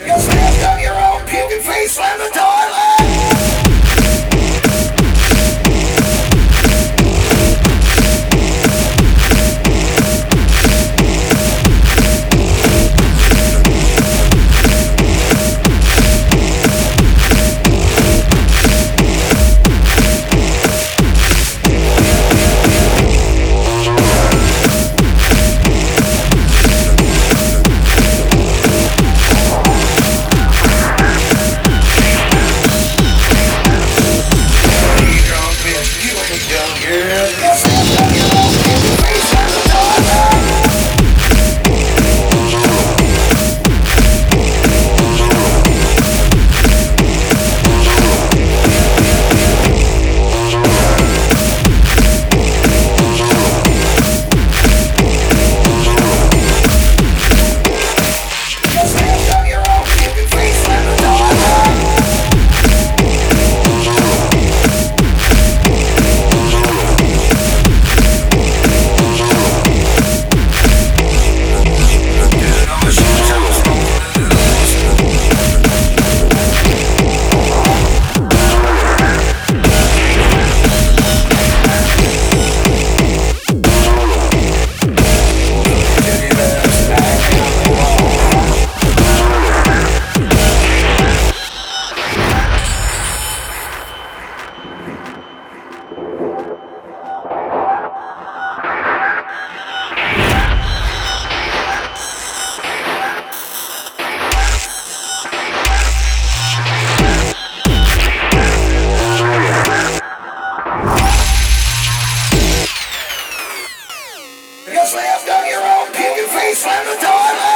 You stand on your own puking face, slam the door. left on your own, kick your face, slam the door.